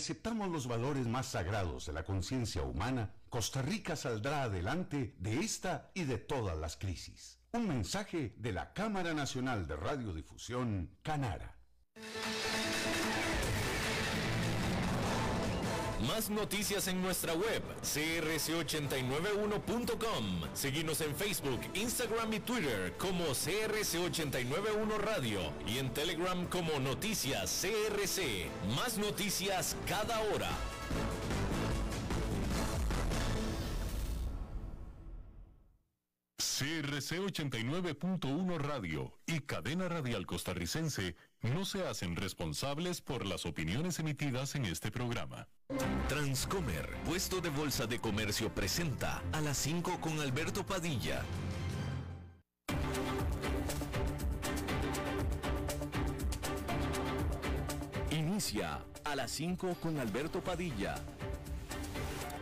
aceptamos los valores más sagrados de la conciencia humana, Costa Rica saldrá adelante de esta y de todas las crisis. Un mensaje de la Cámara Nacional de Radiodifusión, Canara. Más noticias en nuestra web, crc891.com. Seguimos en Facebook, Instagram y Twitter como CRC891 Radio y en Telegram como Noticias CRC. Más noticias cada hora. CRC 89.1 Radio y Cadena Radial Costarricense no se hacen responsables por las opiniones emitidas en este programa. Transcomer, puesto de bolsa de comercio, presenta a las 5 con Alberto Padilla. Inicia a las 5 con Alberto Padilla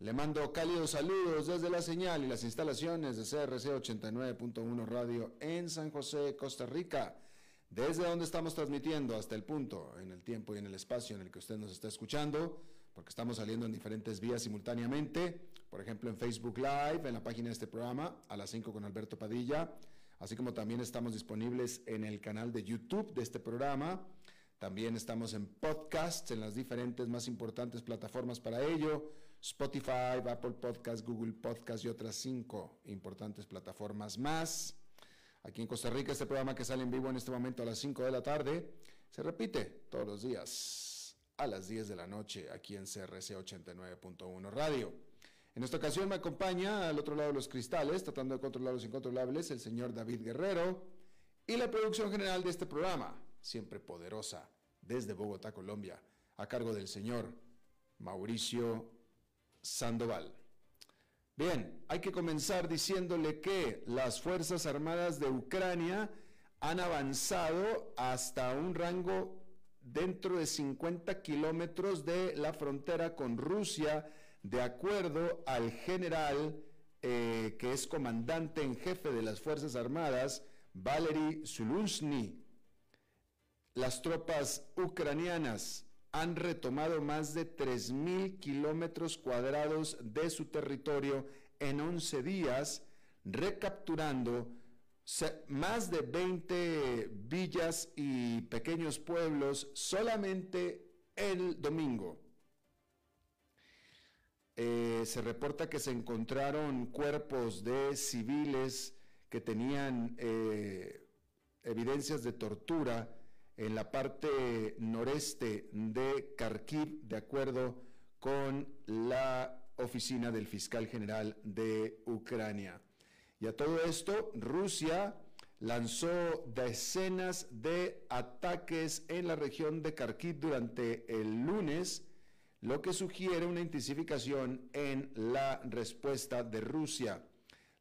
le mando cálidos saludos desde la señal y las instalaciones de CRC 89.1 Radio en San José, Costa Rica, desde donde estamos transmitiendo hasta el punto, en el tiempo y en el espacio en el que usted nos está escuchando, porque estamos saliendo en diferentes vías simultáneamente, por ejemplo en Facebook Live, en la página de este programa, a las 5 con Alberto Padilla, así como también estamos disponibles en el canal de YouTube de este programa. También estamos en podcasts, en las diferentes más importantes plataformas para ello, Spotify, Apple Podcasts, Google Podcasts y otras cinco importantes plataformas más. Aquí en Costa Rica, este programa que sale en vivo en este momento a las 5 de la tarde, se repite todos los días a las 10 de la noche aquí en CRC 89.1 Radio. En esta ocasión me acompaña al otro lado de los cristales, tratando de controlar los incontrolables, el señor David Guerrero y la producción general de este programa, siempre poderosa, desde Bogotá, Colombia, a cargo del señor Mauricio Sandoval. Bien, hay que comenzar diciéndole que las Fuerzas Armadas de Ucrania han avanzado hasta un rango dentro de 50 kilómetros de la frontera con Rusia, de acuerdo al general eh, que es comandante en jefe de las Fuerzas Armadas, Valery Zulunsny las tropas ucranianas han retomado más de 3.000 kilómetros cuadrados de su territorio en 11 días, recapturando más de 20 villas y pequeños pueblos solamente el domingo. Eh, se reporta que se encontraron cuerpos de civiles que tenían eh, evidencias de tortura en la parte noreste de Kharkiv, de acuerdo con la oficina del fiscal general de Ucrania. Y a todo esto, Rusia lanzó decenas de ataques en la región de Kharkiv durante el lunes, lo que sugiere una intensificación en la respuesta de Rusia.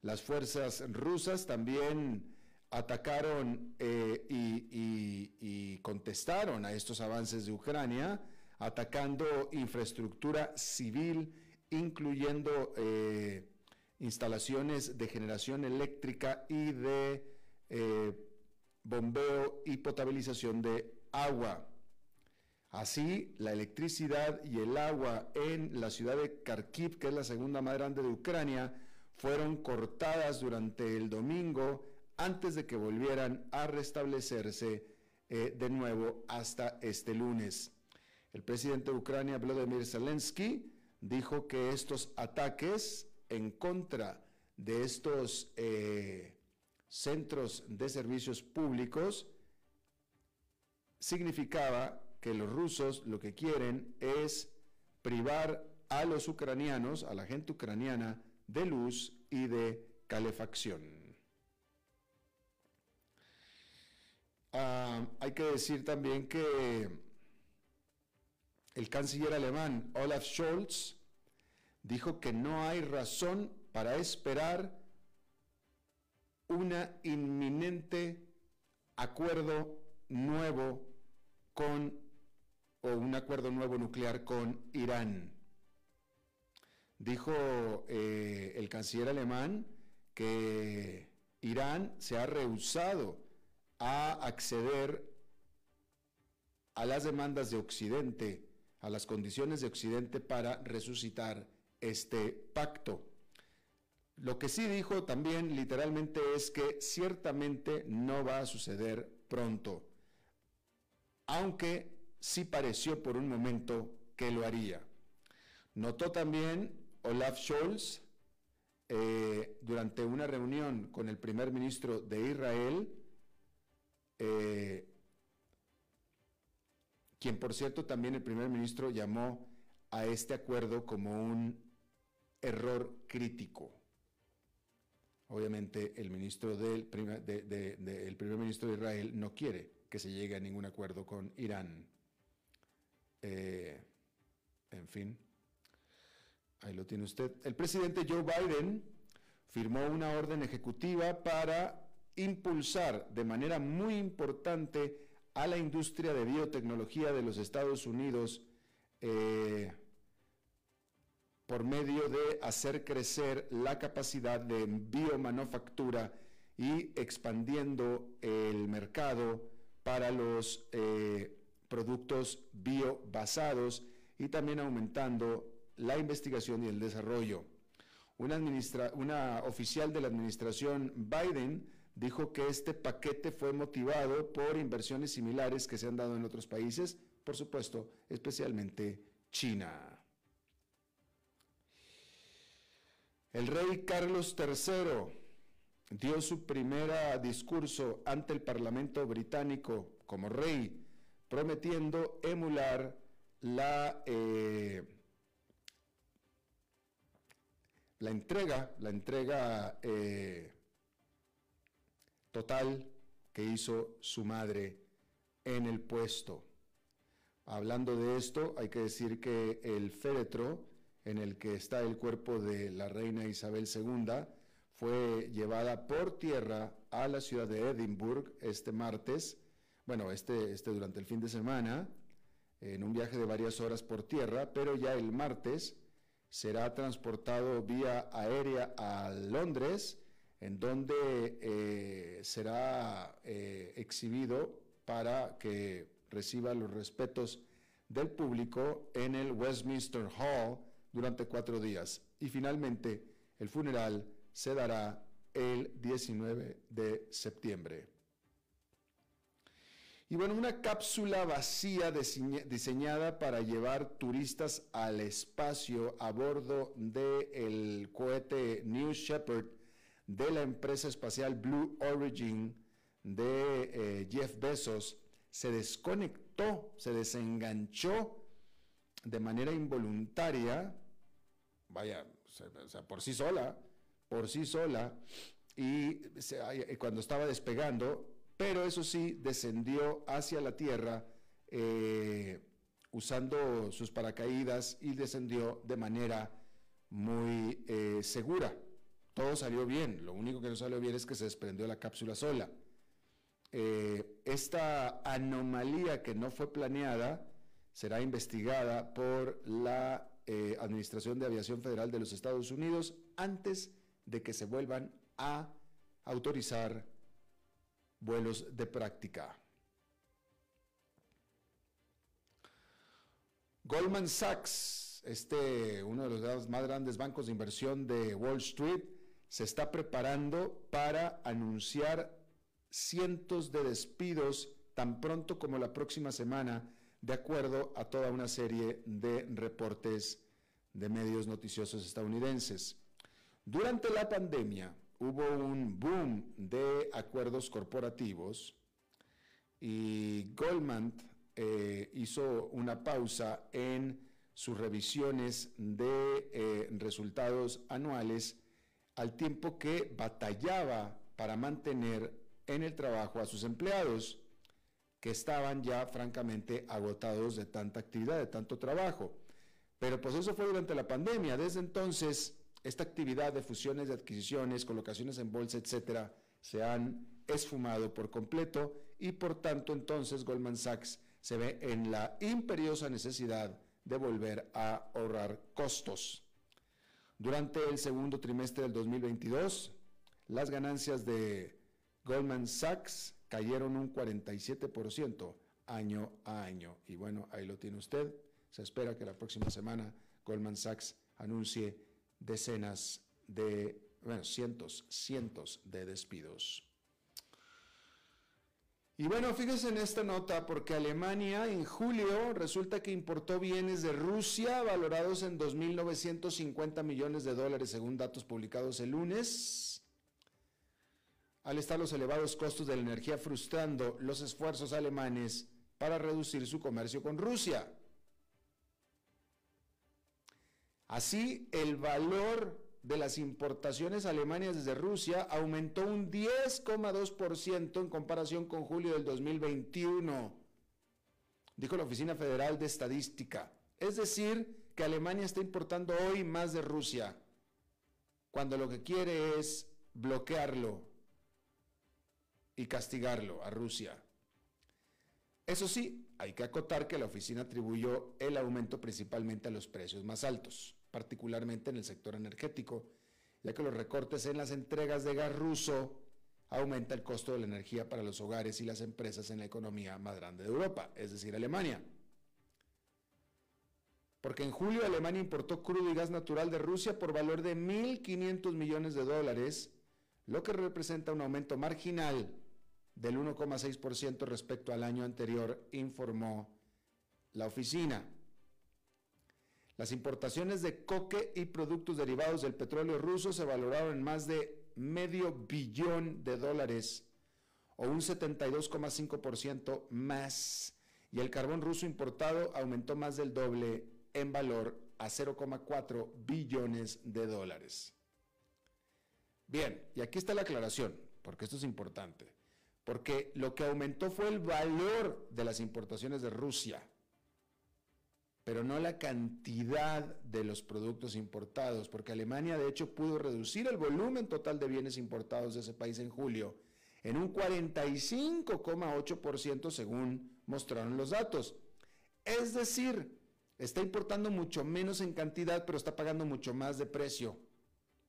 Las fuerzas rusas también atacaron eh, y, contestaron a estos avances de Ucrania, atacando infraestructura civil, incluyendo eh, instalaciones de generación eléctrica y de eh, bombeo y potabilización de agua. Así, la electricidad y el agua en la ciudad de Kharkiv, que es la segunda más grande de Ucrania, fueron cortadas durante el domingo antes de que volvieran a restablecerse eh, de nuevo hasta este lunes. El presidente de Ucrania, Vladimir Zelensky, dijo que estos ataques en contra de estos eh, centros de servicios públicos significaba que los rusos lo que quieren es privar a los ucranianos, a la gente ucraniana, de luz y de calefacción. Ah, hay que decir también que el canciller alemán Olaf Scholz dijo que no hay razón para esperar una inminente acuerdo nuevo con o un acuerdo nuevo nuclear con Irán. Dijo eh, el canciller alemán que Irán se ha rehusado a acceder a las demandas de Occidente, a las condiciones de Occidente para resucitar este pacto. Lo que sí dijo también literalmente es que ciertamente no va a suceder pronto, aunque sí pareció por un momento que lo haría. Notó también Olaf Scholz eh, durante una reunión con el primer ministro de Israel, eh, quien por cierto también el primer ministro llamó a este acuerdo como un error crítico. Obviamente el, ministro del primer, ministro de Israel no quiere que se llegue a ningún acuerdo con Irán. Eh, en fin, ahí lo tiene usted. El presidente Joe Biden firmó una orden ejecutiva para impulsar de manera muy importante a la industria de biotecnología de los Estados Unidos eh, por medio de hacer crecer la capacidad de biomanufactura y expandiendo el mercado para los eh, productos biobasados y también aumentando la investigación y el desarrollo. Una, una oficial de la administración Biden dijo que este paquete fue motivado por inversiones similares que se han dado en otros países, por supuesto, especialmente China. El rey Carlos III dio su primer discurso ante el Parlamento británico como rey, prometiendo emular la, eh, la entrega, la entrega eh, total que hizo su madre en el puesto. Hablando de esto, hay que decir que el féretro en el que está el cuerpo de la reina Isabel II, fue llevada por tierra a la ciudad de Edimburgo este martes, bueno, este, este durante el fin de semana, en un viaje de varias horas por tierra, pero ya el martes será transportado vía aérea a Londres, en donde eh, será eh, exhibido para que reciba los respetos del público en el Westminster Hall, durante cuatro días y finalmente el funeral se dará el 19 de septiembre. Y bueno, una cápsula vacía diseñada para llevar turistas al espacio a bordo del cohete New Shepard de la empresa espacial Blue Origin de eh, Jeff Bezos se desconectó, se desenganchó de manera involuntaria vaya, o sea, por sí sola, por sí sola, y cuando estaba despegando, pero eso sí, descendió hacia la tierra eh, usando sus paracaídas y descendió de manera muy eh, segura. Todo salió bien, lo único que no salió bien es que se desprendió la cápsula sola. Eh, esta anomalía que no fue planeada será investigada por la eh, Administración de Aviación Federal de los Estados Unidos antes de que se vuelvan a autorizar vuelos de práctica. Goldman Sachs, este, uno de los más grandes bancos de inversión de Wall Street, se está preparando para anunciar cientos de despidos tan pronto como la próxima semana de acuerdo a toda una serie de reportes de medios noticiosos estadounidenses. Durante la pandemia hubo un boom de acuerdos corporativos y Goldman eh, hizo una pausa en sus revisiones de eh, resultados anuales al tiempo que batallaba para mantener en el trabajo a sus empleados que estaban ya francamente agotados de tanta actividad, de tanto trabajo. Pero pues eso fue durante la pandemia. Desde entonces, esta actividad de fusiones, de adquisiciones, colocaciones en bolsa, etcétera, se han esfumado por completo y por tanto entonces Goldman Sachs se ve en la imperiosa necesidad de volver a ahorrar costos. Durante el segundo trimestre del 2022, las ganancias de Goldman Sachs cayeron un 47% año a año. Y bueno, ahí lo tiene usted. Se espera que la próxima semana Goldman Sachs anuncie decenas de, bueno, cientos, cientos de despidos. Y bueno, fíjense en esta nota, porque Alemania en julio resulta que importó bienes de Rusia valorados en 2.950 millones de dólares, según datos publicados el lunes. Al estar los elevados costos de la energía frustrando los esfuerzos alemanes para reducir su comercio con Rusia. Así, el valor de las importaciones alemanas desde Rusia aumentó un 10,2% en comparación con julio del 2021, dijo la Oficina Federal de Estadística. Es decir, que Alemania está importando hoy más de Rusia, cuando lo que quiere es bloquearlo y castigarlo a Rusia. Eso sí, hay que acotar que la oficina atribuyó el aumento principalmente a los precios más altos particularmente en el sector energético, ya que los recortes en las entregas de gas ruso aumenta el costo de la energía para los hogares y las empresas en la economía más grande de Europa, es decir, Alemania. Porque en julio Alemania importó crudo y gas natural de Rusia por valor de 1.500 millones de dólares, lo que representa un aumento marginal del 1,6% respecto al año anterior, informó la oficina. Las importaciones de coque y productos derivados del petróleo ruso se valoraron en más de medio billón de dólares o un 72,5% más. Y el carbón ruso importado aumentó más del doble en valor a 0,4 billones de dólares. Bien, y aquí está la aclaración, porque esto es importante. Porque lo que aumentó fue el valor de las importaciones de Rusia pero no la cantidad de los productos importados, porque Alemania de hecho pudo reducir el volumen total de bienes importados de ese país en julio en un 45,8% según mostraron los datos. Es decir, está importando mucho menos en cantidad, pero está pagando mucho más de precio.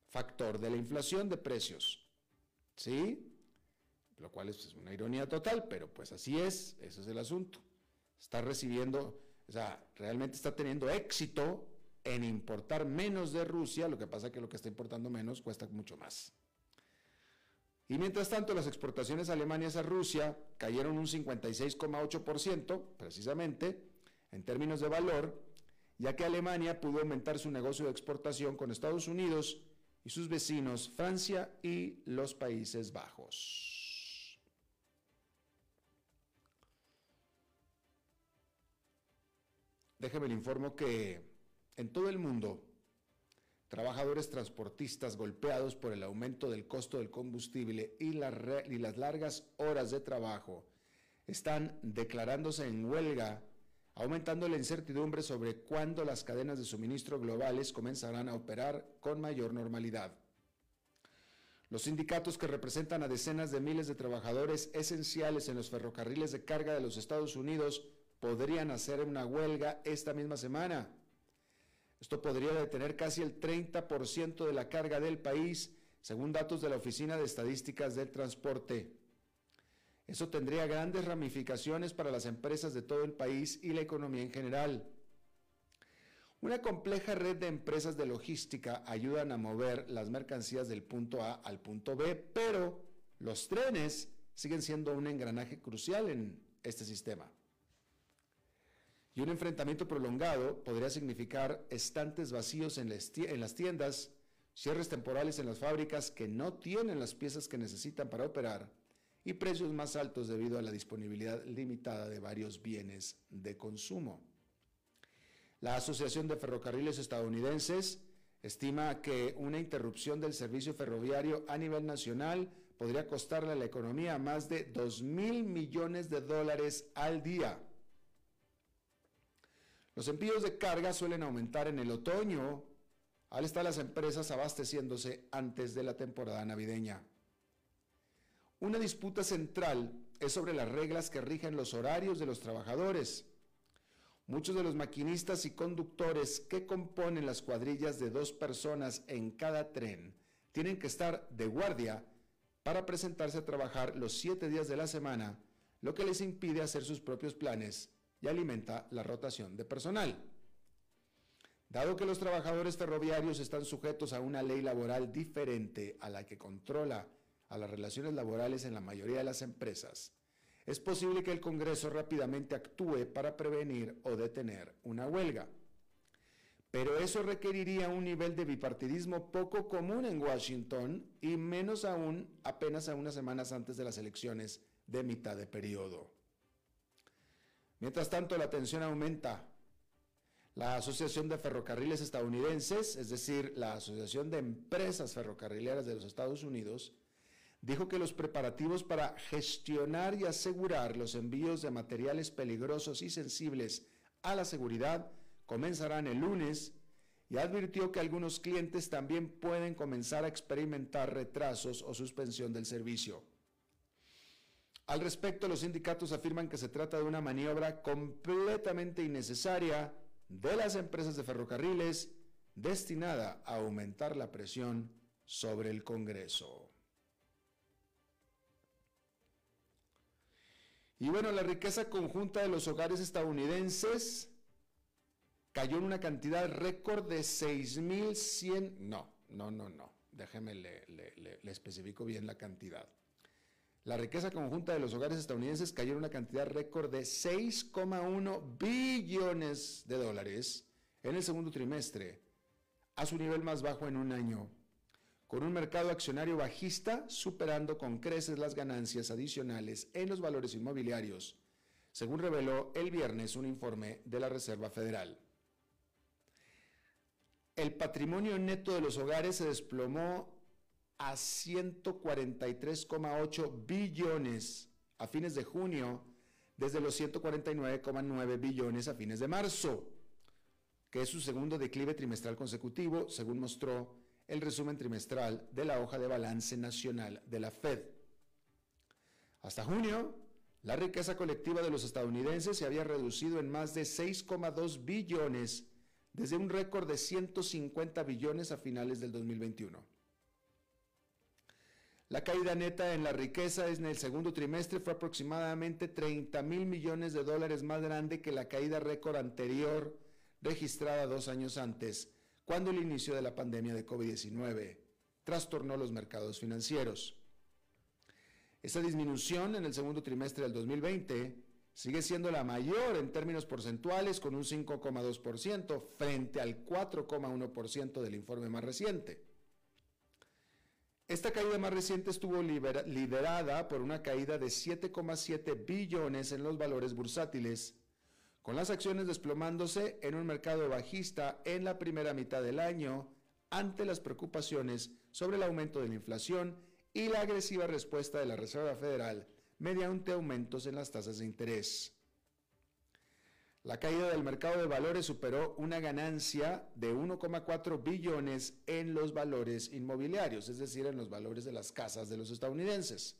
Factor de la inflación de precios. ¿Sí? Lo cual es una ironía total, pero pues así es, ese es el asunto. Está recibiendo o sea, realmente está teniendo éxito en importar menos de Rusia, lo que pasa es que lo que está importando menos cuesta mucho más. Y mientras tanto, las exportaciones alemanas a Rusia cayeron un 56,8%, precisamente, en términos de valor, ya que Alemania pudo aumentar su negocio de exportación con Estados Unidos y sus vecinos Francia y los Países Bajos. Déjeme le informo que en todo el mundo, trabajadores transportistas golpeados por el aumento del costo del combustible y, y las largas horas de trabajo están declarándose en huelga, aumentando la incertidumbre sobre cuándo las cadenas de suministro globales comenzarán a operar con mayor normalidad. Los sindicatos que representan a decenas de miles de trabajadores esenciales en los ferrocarriles de carga de los Estados Unidos podrían hacer una huelga esta misma semana. Esto podría detener casi el 30% de la carga del país, según datos de la Oficina de Estadísticas del Transporte. Eso tendría grandes ramificaciones para las empresas de todo el país y la economía en general. Una compleja red de empresas de logística ayudan a mover las mercancías del punto A al punto B, pero los trenes siguen siendo un engranaje crucial en este sistema. Y un enfrentamiento prolongado podría significar estantes vacíos en las tiendas, cierres temporales en las fábricas que no tienen las piezas que necesitan para operar y precios más altos debido a la disponibilidad limitada de varios bienes de consumo. La Asociación de Ferrocarriles Estadounidenses estima que una interrupción del servicio ferroviario a nivel nacional podría costarle a la economía más de 2 mil millones de dólares al día. Los envíos de carga suelen aumentar en el otoño al estar las empresas abasteciéndose antes de la temporada navideña. Una disputa central es sobre las reglas que rigen los horarios de los trabajadores. Muchos de los maquinistas y conductores que componen las cuadrillas de dos personas en cada tren tienen que estar de guardia para presentarse a trabajar los siete días de la semana, lo que les impide hacer sus propios planes y alimenta la rotación de personal. Dado que los trabajadores ferroviarios están sujetos a una ley laboral diferente a la que controla a las relaciones laborales en la mayoría de las empresas, es posible que el Congreso rápidamente actúe para prevenir o detener una huelga. Pero eso requeriría un nivel de bipartidismo poco común en Washington y menos aún apenas a unas semanas antes de las elecciones de mitad de periodo. Mientras tanto, la tensión aumenta la Asociación de Ferrocarriles Estadounidenses, es decir, la Asociación de Empresas Ferrocarrileras de los Estados Unidos, dijo que los preparativos para gestionar y asegurar los envíos de materiales peligrosos y sensibles a la seguridad comenzarán el lunes y advirtió que algunos clientes también pueden comenzar a experimentar retrasos o suspensión del servicio. Al respecto, los sindicatos afirman que se trata de una maniobra completamente innecesaria de las empresas de ferrocarriles destinada a aumentar la presión sobre el Congreso. Y bueno, la riqueza conjunta de los hogares estadounidenses cayó en una cantidad récord de 6.100... No, no, no, no. Déjeme, le, le especifico bien la cantidad. La riqueza conjunta de los hogares estadounidenses cayó en una cantidad récord de 6,1 billones de dólares en el segundo trimestre, a su nivel más bajo en un año, con un mercado accionario bajista superando con creces las ganancias adicionales en los valores inmobiliarios, según reveló el viernes un informe de la Reserva Federal. El patrimonio neto de los hogares se desplomó a 143,8 billones a fines de junio, desde los 149,9 billones a fines de marzo, que es su segundo declive trimestral consecutivo, según mostró el resumen trimestral de la hoja de balance nacional de la Fed. Hasta junio, la riqueza colectiva de los estadounidenses se había reducido en más de 6,2 billones, desde un récord de 150 billones a finales del 2021. La caída neta en la riqueza en el segundo trimestre fue aproximadamente 30 mil millones de dólares más grande que la caída récord anterior registrada dos años antes, cuando el inicio de la pandemia de COVID-19 trastornó los mercados financieros. Esa disminución en el segundo trimestre del 2020 sigue siendo la mayor en términos porcentuales con un 5,2% frente al 4,1% del informe más reciente. Esta caída más reciente estuvo liderada por una caída de 7,7 billones en los valores bursátiles, con las acciones desplomándose en un mercado bajista en la primera mitad del año ante las preocupaciones sobre el aumento de la inflación y la agresiva respuesta de la Reserva Federal mediante aumentos en las tasas de interés. La caída del mercado de valores superó una ganancia de 1,4 billones en los valores inmobiliarios, es decir, en los valores de las casas de los estadounidenses.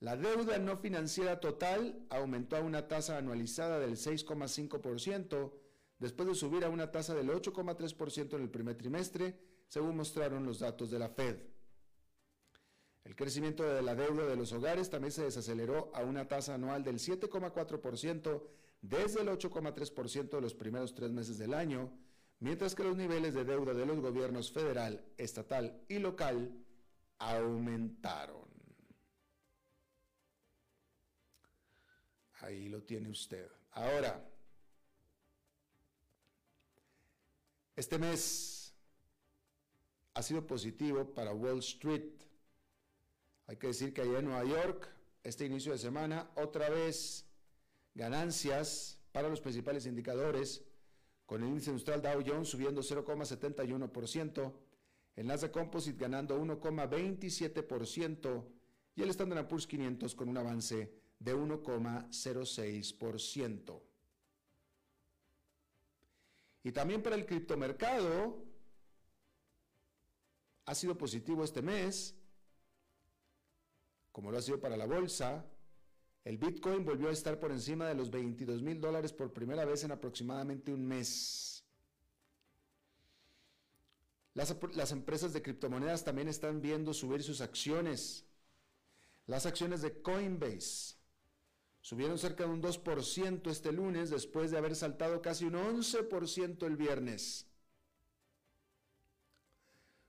La deuda no financiera total aumentó a una tasa anualizada del 6,5% después de subir a una tasa del 8,3% en el primer trimestre, según mostraron los datos de la Fed. El crecimiento de la deuda de los hogares también se desaceleró a una tasa anual del 7,4% desde el 8,3% de los primeros tres meses del año, mientras que los niveles de deuda de los gobiernos federal, estatal y local aumentaron. Ahí lo tiene usted. Ahora, este mes ha sido positivo para Wall Street. Hay que decir que allá en Nueva York, este inicio de semana, otra vez Ganancias para los principales indicadores, con el índice industrial Dow Jones subiendo 0,71%, el Nasdaq Composite ganando 1,27% y el Standard Poor's 500 con un avance de 1,06%. Y también para el criptomercado ha sido positivo este mes, como lo ha sido para la bolsa. El Bitcoin volvió a estar por encima de los 22 mil dólares por primera vez en aproximadamente un mes. Las, empresas de criptomonedas también están viendo subir sus acciones. Las acciones de Coinbase subieron cerca de un 2% este lunes después de haber saltado casi un 11% el viernes.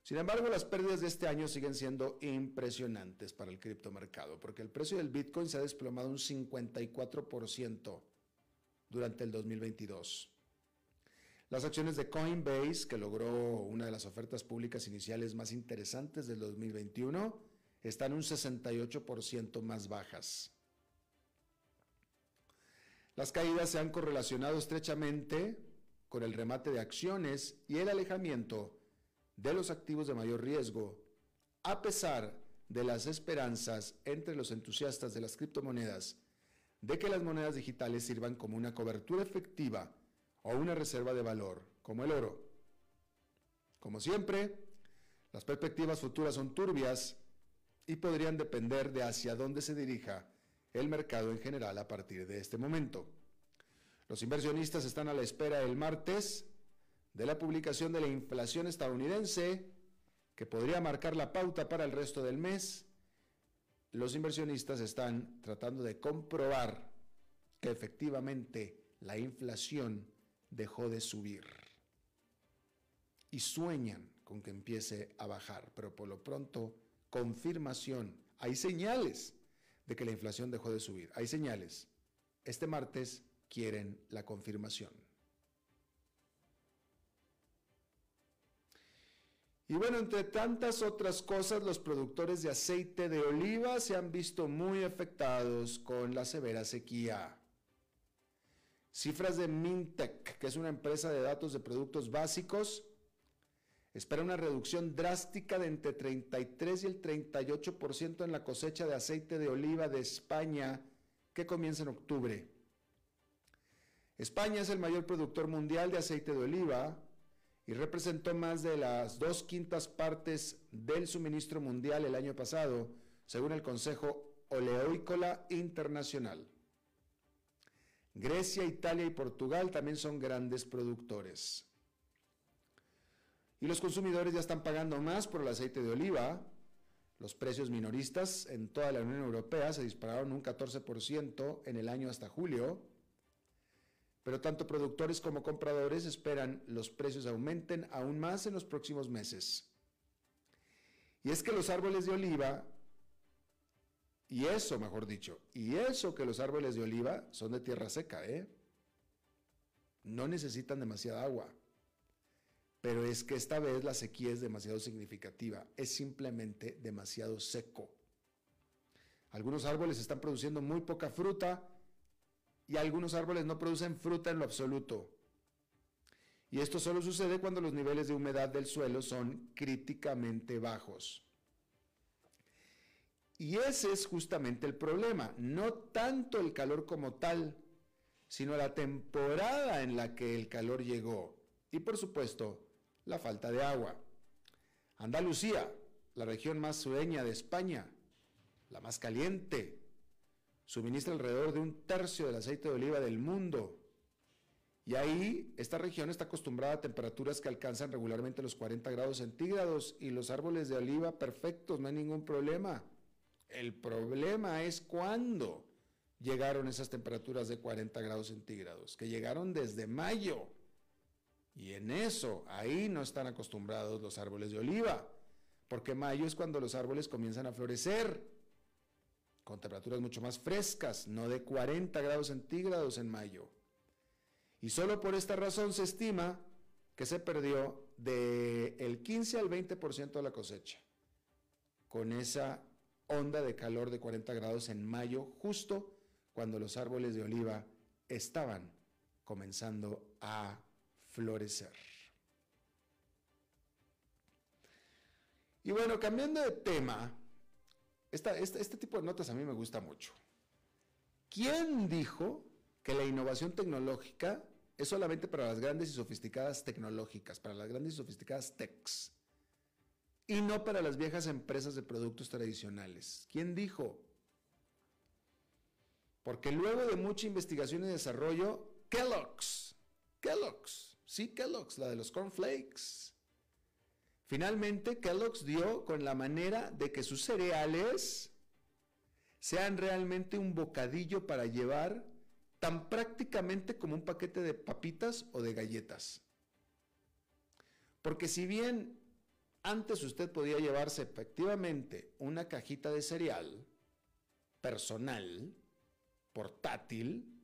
Sin embargo, las pérdidas de este año siguen siendo impresionantes para el criptomercado, porque el precio del Bitcoin se ha desplomado un 54% durante el 2022. Las acciones de Coinbase, que logró una de las ofertas públicas iniciales más interesantes del 2021, están un 68% más bajas. Las caídas se han correlacionado estrechamente con el remate de acciones y el alejamiento de los activos de mayor riesgo, a pesar de las esperanzas entre los entusiastas de las criptomonedas de que las monedas digitales sirvan como una cobertura efectiva o una reserva de valor, como el oro. Como siempre, las perspectivas futuras son turbias y podrían depender de hacia dónde se dirija el mercado en general a partir de este momento. Los inversionistas están a la espera el martes de la publicación de la inflación estadounidense, que podría marcar la pauta para el resto del mes, los inversionistas están tratando de comprobar que efectivamente la inflación dejó de subir. Y sueñan con que empiece a bajar, pero por lo pronto, confirmación. Hay señales de que la inflación dejó de subir. Hay señales. Este martes quieren la confirmación. Y bueno, entre tantas otras cosas, los productores de aceite de oliva se han visto muy afectados con la severa sequía. Cifras de Mintec, que es una empresa de datos de productos básicos, espera una reducción drástica de entre 33 y el 38% en la cosecha de aceite de oliva de España que comienza en octubre. España es el mayor productor mundial de aceite de oliva, y representó más de las dos quintas partes del suministro mundial el año pasado, según el Consejo Oleoícola Internacional. Grecia, Italia y Portugal también son grandes productores. Y los consumidores ya están pagando más por el aceite de oliva. Los precios minoristas en toda la Unión Europea se dispararon un 14% en el año hasta julio pero tanto productores como compradores esperan los precios aumenten aún más en los próximos meses. Y es que los árboles de oliva, y eso mejor dicho, y eso que los árboles de oliva son de tierra seca, ¿eh? No necesitan demasiada agua. Pero es que esta vez la sequía es demasiado significativa, es simplemente demasiado seco. Algunos árboles están produciendo muy poca fruta y algunos árboles no producen fruta en lo absoluto. Y esto solo sucede cuando los niveles de humedad del suelo son críticamente bajos. Y ese es justamente el problema, no tanto el calor como tal, sino la temporada en la que el calor llegó y por supuesto la falta de agua. Andalucía, la región más sueña de España, la más caliente, suministra alrededor de un tercio del aceite de oliva del mundo. Y ahí esta región está acostumbrada a temperaturas que alcanzan regularmente los 40 grados centígrados y los árboles de oliva perfectos, no hay ningún problema. El problema es cuándo llegaron esas temperaturas de 40 grados centígrados, que llegaron desde mayo. Y en eso, ahí no están acostumbrados los árboles de oliva, porque mayo es cuando los árboles comienzan a florecer con temperaturas mucho más frescas, no de 40 grados centígrados en mayo. Y solo por esta razón se estima que se perdió del el 15 al 20% de la cosecha, con esa onda de calor de 40 grados en mayo, justo cuando los árboles de oliva estaban comenzando a florecer. Y bueno, cambiando de tema, este tipo de notas a mí me gusta mucho. ¿Quién dijo que la innovación tecnológica es solamente para las grandes y sofisticadas tecnológicas, para las grandes y sofisticadas techs, y no para las viejas empresas de productos tradicionales? ¿Quién dijo? Porque luego de mucha investigación y desarrollo, Kellogg's, Kellogg's, sí, Kellogg's, la de los cornflakes. Finalmente, Kellogg's dio con la manera de que sus cereales sean realmente un bocadillo para llevar tan prácticamente como un paquete de papitas o de galletas. Porque si bien antes usted podía llevarse efectivamente una cajita de cereal personal, portátil,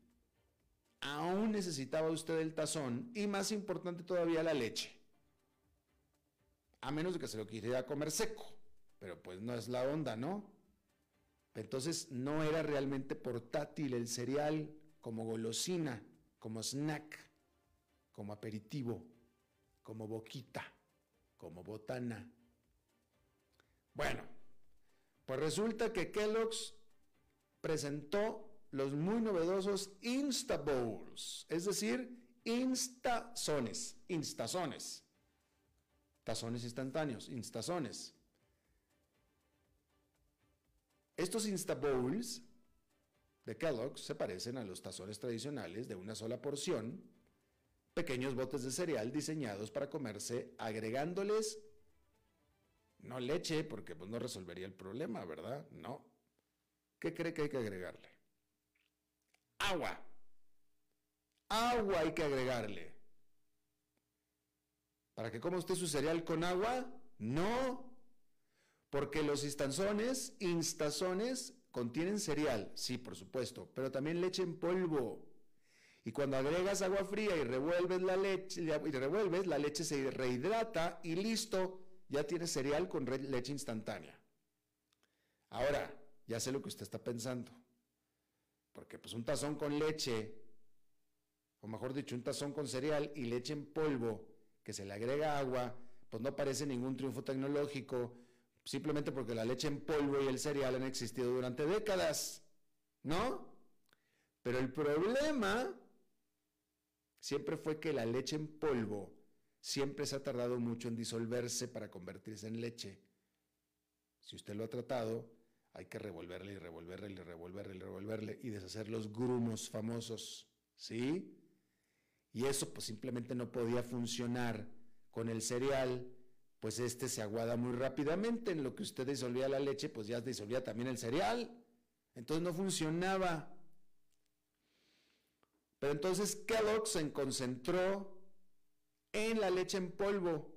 aún necesitaba usted el tazón y más importante todavía la leche. A menos de que se lo quisiera comer seco, pero pues no es la onda, ¿no? Entonces no era realmente portátil el cereal como golosina, como snack, como aperitivo, como boquita, como botana. Bueno, pues resulta que Kellogg's presentó los muy novedosos Insta Bowls, es decir, instazones, instazones, tazones instantáneos, instazones. Estos Insta Bowls de Kellogg's se parecen a los tazones tradicionales de una sola porción, pequeños botes de cereal diseñados para comerse agregándoles no leche, porque pues no resolvería el problema, ¿verdad? No. ¿Qué cree que hay que agregarle? agua. Agua hay que agregarle. ¿Para que coma usted su cereal con agua? No. Porque los instanzones, instazones, contienen cereal, sí, por supuesto, pero también leche en polvo. Y cuando agregas agua fría y revuelves la leche, y revuelves, la leche se rehidrata y listo, ya tienes cereal con leche instantánea. Ahora, ya sé lo que usted está pensando. Porque pues un tazón con leche, o mejor dicho, un tazón con cereal y leche en polvo, que se le agrega agua, pues no parece ningún triunfo tecnológico, simplemente porque la leche en polvo y el cereal han existido durante décadas, ¿no? Pero el problema siempre fue que la leche en polvo siempre se ha tardado mucho en disolverse para convertirse en leche. Si usted lo ha tratado, hay que revolverle y revolverle y revolverle y revolverle y deshacer los grumos famosos, ¿sí? Y eso pues simplemente no podía funcionar con el cereal, pues este se aguada muy rápidamente, en lo que usted disolvía la leche, pues ya disolvía también el cereal, entonces no funcionaba. Pero entonces Kellogg se concentró en la leche en polvo,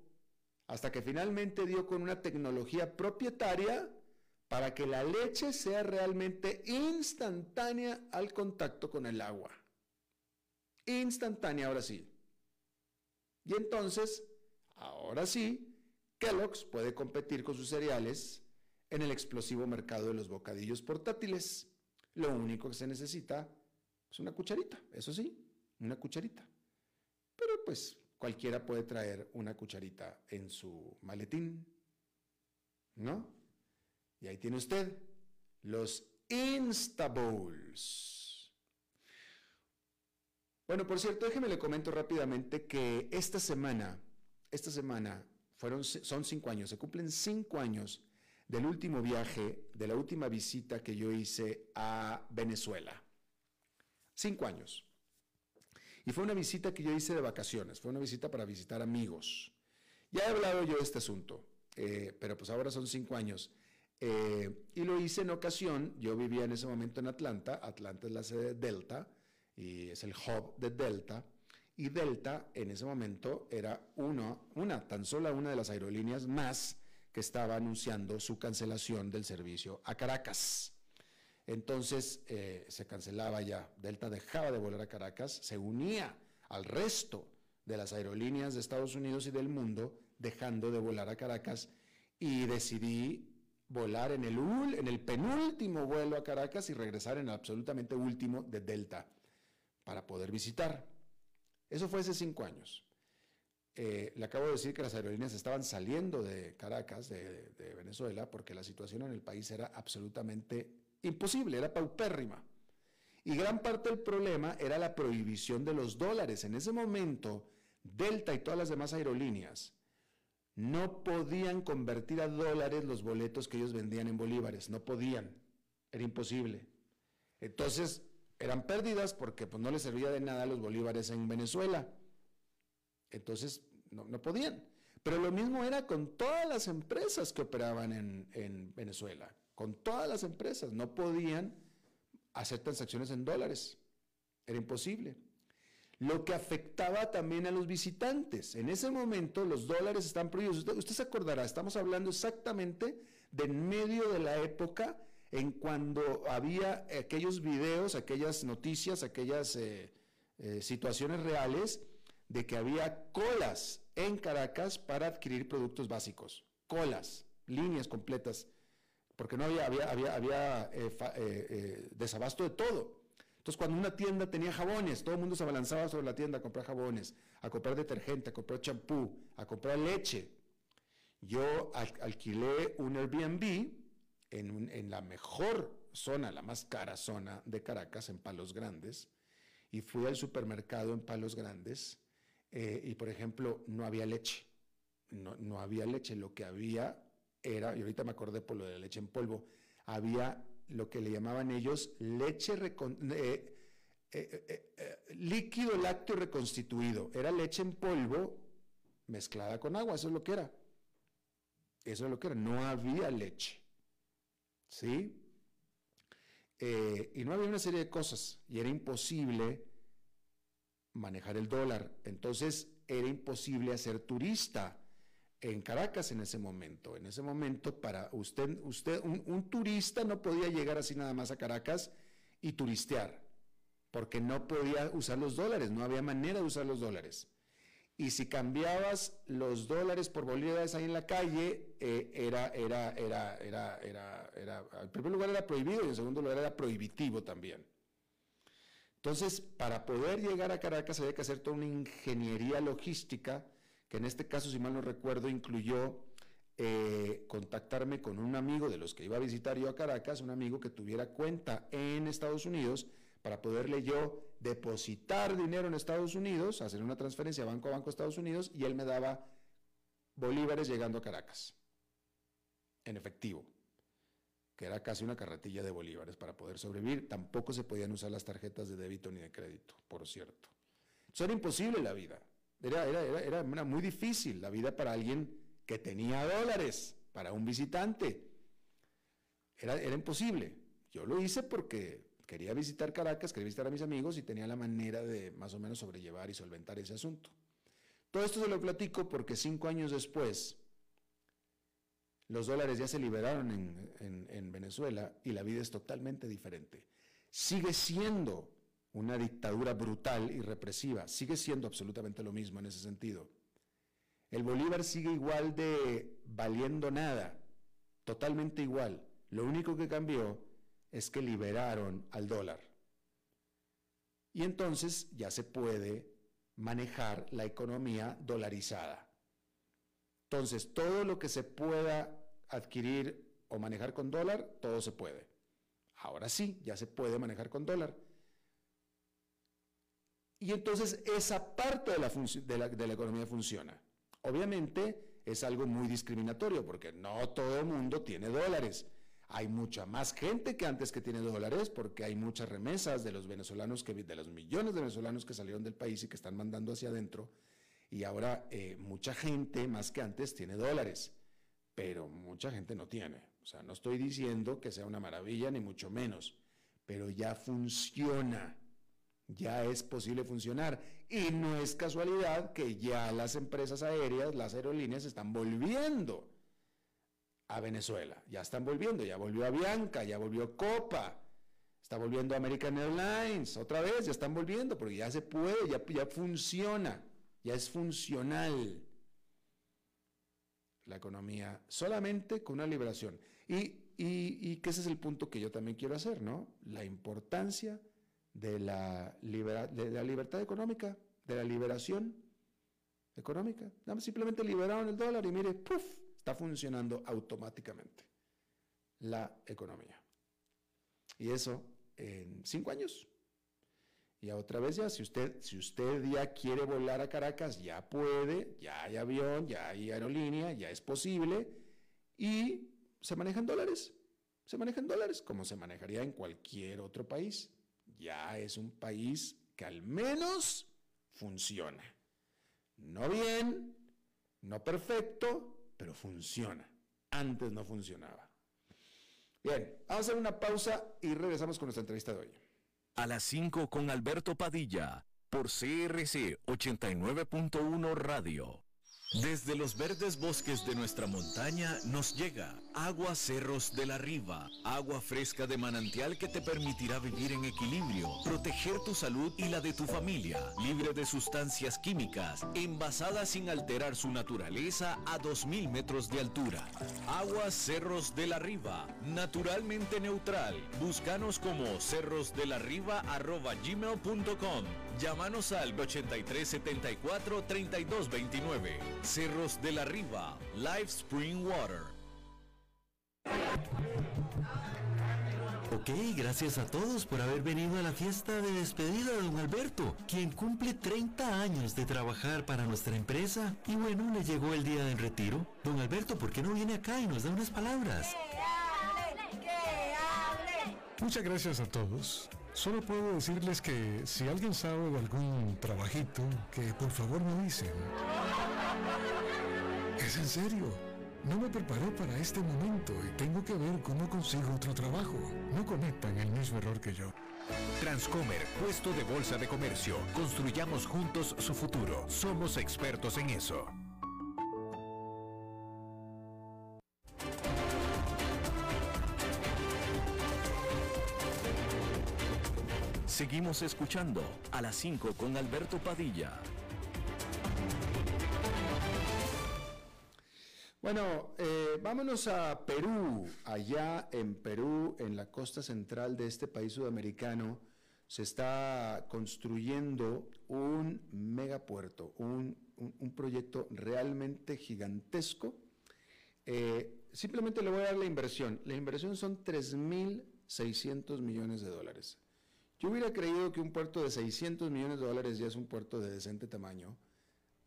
hasta que finalmente dio con una tecnología propietaria para que la leche sea realmente instantánea al contacto con el agua. Instantánea, ahora sí. Y entonces, ahora sí, Kellogg's puede competir con sus cereales en el explosivo mercado de los bocadillos portátiles. Lo único que se necesita es una cucharita, eso sí, una cucharita. Pero pues cualquiera puede traer una cucharita en su maletín, ¿no? Y ahí tiene usted los Instabowls. Bueno, por cierto, déjeme le comento rápidamente que esta semana, esta semana fueron, son cinco años, se cumplen cinco años del último viaje, de la última visita que yo hice a Venezuela. Cinco años. Y fue una visita que yo hice de vacaciones, fue una visita para visitar amigos. Ya he hablado yo de este asunto, eh, pero pues ahora son cinco años. Eh, y lo hice en ocasión, yo vivía en ese momento en Atlanta, Atlanta es la sede de Delta y es el hub de Delta, y Delta en ese momento era una, tan solo una de las aerolíneas más que estaba anunciando su cancelación del servicio a Caracas. Entonces eh, se cancelaba ya, Delta dejaba de volar a Caracas, se unía al resto de las aerolíneas de Estados Unidos y del mundo, dejando de volar a Caracas, y decidí volar en el penúltimo vuelo a Caracas y regresar en el absolutamente último de Delta para poder visitar. Eso fue hace cinco años. eh, le acabo de decir que las aerolíneas estaban saliendo de Caracas, de, de, Venezuela, porque la situación en el país era absolutamente imposible, era paupérrima. Y gran parte del problema era la prohibición de los dólares. En ese momento, Delta y todas las demás aerolíneas no podían convertir a dólares los boletos que ellos vendían en bolívares, no podían, era imposible. Entonces, eran pérdidas porque pues, no les servía de nada los bolívares en Venezuela. Entonces, no, podían. Pero lo mismo era con todas las empresas que operaban en, en Venezuela, con todas las empresas, no podían hacer transacciones en dólares, era imposible lo que afectaba también a los visitantes. En ese momento los dólares están prohibidos. Usted, se acordará, estamos hablando exactamente de medio de la época en cuando había aquellos videos, aquellas noticias, aquellas eh, eh, situaciones reales de que había colas en Caracas para adquirir productos básicos. Colas, líneas completas, porque no había, había, había, eh, desabasto de todo. Entonces, cuando una tienda tenía jabones, todo el mundo se abalanzaba sobre la tienda a comprar jabones, a comprar detergente, a comprar champú, a comprar leche. Yo alquilé un Airbnb en, la mejor zona, la más cara zona de Caracas, en Palos Grandes, y fui al supermercado en Palos Grandes eh, y, por ejemplo, no había leche. No, no había leche, lo que había era, y ahorita me acordé por lo de la leche en polvo, había lo que le llamaban ellos leche eh, eh, eh, líquido lácteo reconstituido. Era leche en polvo mezclada con agua, eso es lo que era. Eso es lo que era, no había leche. ¿Sí? y no había una serie de cosas y era imposible manejar el dólar. Entonces era imposible hacer turista en Caracas en ese momento. En ese momento, para usted, usted un, turista no podía llegar así nada más a Caracas y turistear, porque no podía usar los dólares, no había manera de usar los dólares. Y si cambiabas los dólares por bolívares ahí en la calle, eh, era, era, era, era, era, era, en primer lugar era prohibido y en segundo lugar era prohibitivo también. Entonces, para poder llegar a Caracas había que hacer toda una ingeniería logística que en este caso, si mal no recuerdo, incluyó eh, contactarme con un amigo de los que iba a visitar yo a Caracas, un amigo que tuviera cuenta en Estados Unidos, para poderle yo depositar dinero en Estados Unidos, hacer una transferencia banco a banco a Estados Unidos, y él me daba bolívares llegando a Caracas, en efectivo, que era casi una carretilla de bolívares para poder sobrevivir. Tampoco se podían usar las tarjetas de débito ni de crédito, por cierto. Eso era imposible la vida. Era, era, muy difícil la vida para alguien que tenía dólares, para un visitante. Era, era imposible. Yo lo hice porque quería visitar Caracas, quería visitar a mis amigos y tenía la manera de más o menos sobrellevar y solventar ese asunto. Todo esto se lo platico porque cinco años después, los dólares ya se liberaron en, en Venezuela y la vida es totalmente diferente. Sigue siendo una dictadura brutal y represiva. Sigue siendo absolutamente lo mismo en ese sentido. El Bolívar sigue igual de valiendo nada, totalmente igual. Lo único que cambió es que liberaron al dólar. Y entonces ya se puede manejar la economía dolarizada. Entonces, todo lo que se pueda adquirir o manejar con dólar, todo se puede. Ahora sí, ya se puede manejar con dólar. Y entonces esa parte de la, de la, economía funciona. Obviamente es algo muy discriminatorio porque no todo el mundo tiene dólares. Hay mucha más gente que antes que tiene dólares porque hay muchas remesas de los venezolanos, que, de los millones de venezolanos que salieron del país y que están mandando hacia adentro. Y ahora eh, mucha gente más que antes tiene dólares, pero mucha gente no tiene. O sea, no estoy diciendo que sea una maravilla ni mucho menos, pero ya funciona ya es posible funcionar. Y no es casualidad que ya las empresas aéreas, las aerolíneas, están volviendo a Venezuela. Ya están volviendo, ya volvió Avianca, ya volvió Copa, está volviendo American Airlines, otra vez, ya están volviendo, porque ya se puede, ya, ya funciona, ya es funcional la economía, solamente con una liberación. Y, y que ese es el punto que yo también quiero hacer, ¿no? La importancia de la, de la libertad económica, de la liberación. económica. Simplemente liberaron el dólar y mire, ¡puf! Está funcionando automáticamente la economía. Y eso en cinco años. Y otra vez ya, si usted, si usted ya quiere volar a Caracas, ya puede, ya hay avión, ya hay aerolínea, ya es posible. Y se manejan dólares. Se manejan dólares como se manejaría en cualquier otro país. Ya es un país que al menos funciona. No bien, no perfecto, pero funciona. Antes no funcionaba. Bien, vamos a hacer una pausa y regresamos con nuestra entrevista de hoy. A las 5 con Alberto Padilla, por CRC 89.1 Radio. Desde los verdes bosques de nuestra montaña nos llega agua Cerros de la Riva, agua fresca de manantial que te permitirá vivir en equilibrio, proteger tu salud y la de tu familia, libre de sustancias químicas, envasada sin alterar su naturaleza a 2.000 metros de altura. Agua Cerros de la Riva, naturalmente neutral. Búscanos como cerrosdelarriba.gmail.com Llámanos al 8374-3229. Cerros de la Riva, Live Spring Water. Ok, gracias a todos por haber venido a la fiesta de despedida de don Alberto, quien cumple 30 años de trabajar para nuestra empresa. Y bueno, le llegó el día del retiro. Don Alberto, ¿por qué no viene acá y nos da unas palabras? Muchas gracias a todos. Solo puedo decirles que si alguien sabe de algún trabajito, que por favor me dicen. Es en serio. No me preparé para este momento y tengo que ver cómo consigo otro trabajo. No cometan el mismo error que yo. Transcomer, puesto de bolsa de comercio. Construyamos juntos su futuro. Somos expertos en eso. Seguimos escuchando a las 5 con Alberto Padilla. Bueno, eh, vámonos a Perú. Allá en Perú, en la costa central de este país sudamericano, se está construyendo un megapuerto, un, proyecto realmente gigantesco. Eh, simplemente le voy a dar la inversión. La inversión son 3.600 millones de dólares. Yo hubiera creído que un puerto de 600 millones de dólares ya es un puerto de decente tamaño.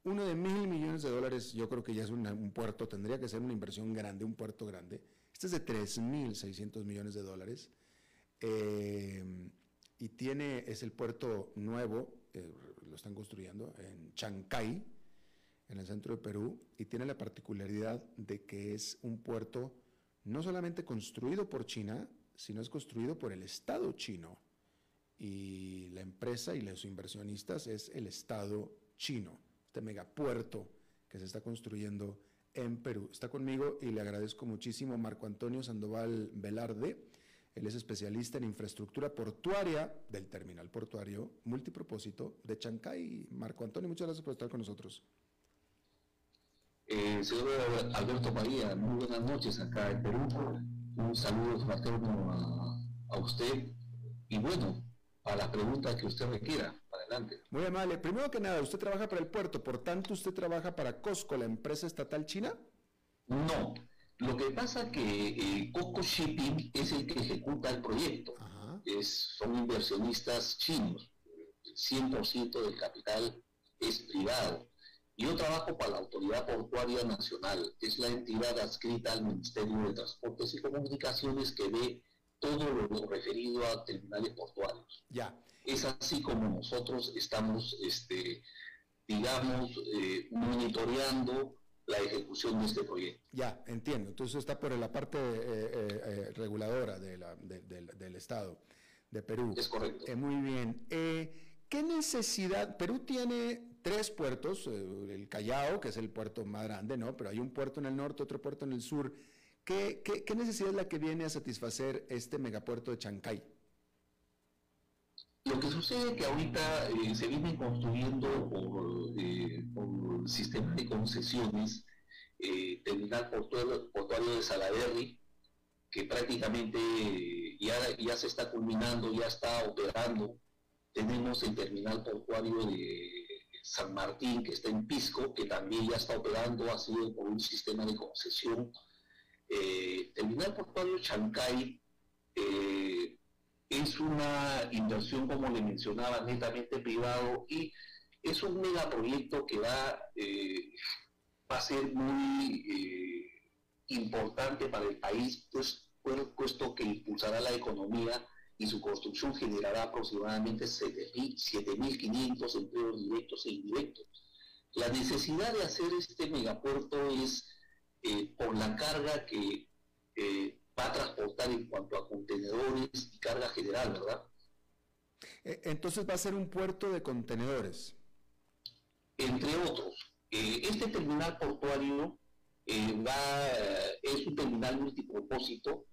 Uno de mil millones de dólares yo creo que ya es un puerto, tendría que ser una inversión grande, un puerto grande. Este es de 3.600 millones de dólares. Eh, y tiene, es el puerto nuevo, eh, lo están construyendo en Chancay, en el centro de Perú, y tiene la particularidad de que es un puerto no solamente construido por China, sino es construido por el Estado chino y la empresa y los inversionistas es el Estado chino, este megapuerto que se está construyendo en Perú. Está conmigo y le agradezco muchísimo Marco Antonio Sandoval Velarde. Él es especialista en infraestructura portuaria del terminal portuario multipropósito de Chancay. Marco Antonio, muchas gracias por estar con nosotros. Eh, señor Alberto María, muy buenas noches acá en Perú. Un saludo fraterno a, a usted. Y bueno, a la pregunta que usted requiera. Adelante. Muy amable. Primero que nada, usted trabaja para el puerto, por tanto, usted trabaja para Costco, la empresa estatal china. No. Lo que pasa que eh, Costco Shipping es el que ejecuta el proyecto. Es, son inversionistas chinos. 100% del capital es privado. Yo trabajo para la Autoridad Portuaria Nacional, es la entidad adscrita al Ministerio de Transportes y Comunicaciones que ve todo lo referido a terminales portuarios. Ya. Es así como nosotros estamos, este, digamos, eh, monitoreando la ejecución de este proyecto. Ya, entiendo. Entonces está por la parte eh, eh, reguladora de la, del Estado de Perú. Es correcto. muy bien. ¿Qué necesidad? Perú tiene tres puertos, el Callao, que es el puerto más grande, ¿no? Pero hay un puerto en el norte, otro puerto en el sur. ¿Qué, necesidad es la que viene a satisfacer este megapuerto de Chancay? Lo que sucede es que ahorita eh, se viene construyendo por, eh, por sistema de concesiones eh, terminal portuario, de Salaberry, que prácticamente ya, ya se está culminando, ya está operando. Tenemos el terminal portuario de San Martín, que está en Pisco, que también ya está operando, ha sido por un sistema de concesión. Eh, terminal portuario Chancay eh, es una inversión, como le mencionaba, netamente privado y es un megaproyecto que va, eh, va a ser muy importante para el país, pues, puesto que impulsará la economía y su construcción generará aproximadamente 7.500 empleos directos e indirectos. La necesidad de hacer este megapuerto es eh, por la carga que eh, va a transportar en cuanto a contenedores y carga general, ¿verdad? E, entonces va a ser un puerto de contenedores. Entre otros, eh, este terminal portuario va, es un terminal multipropósito,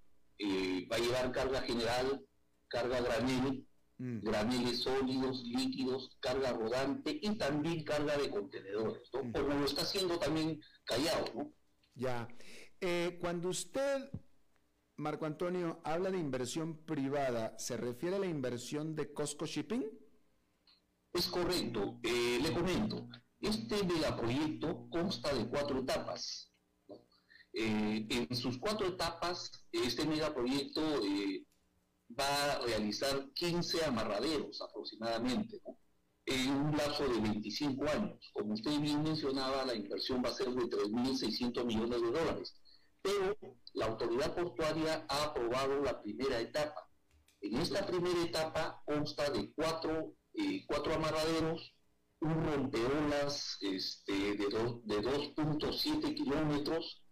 va a llevar carga general, carga granel, mm. graneles sólidos, líquidos, carga rodante y también carga de contenedores, ¿no? Mm. Como lo está haciendo también Callao, ¿no? Ya. Eh, cuando usted, Marco Antonio, habla de inversión privada, ¿se refiere a la inversión de Costco Shipping? Es correcto. Eh, le comento, este megaproyecto consta de cuatro etapas. Eh, en sus cuatro etapas, este megaproyecto va a realizar 15 amarraderos aproximadamente, en un plazo de 25 años. Como usted bien mencionaba, la inversión va a ser de 3.600 millones de dólares, pero la autoridad portuaria ha aprobado la primera etapa. En esta primera etapa consta de cuatro, eh, cuatro amarraderos, un rompeolas este, de, de 2.7 kilómetros,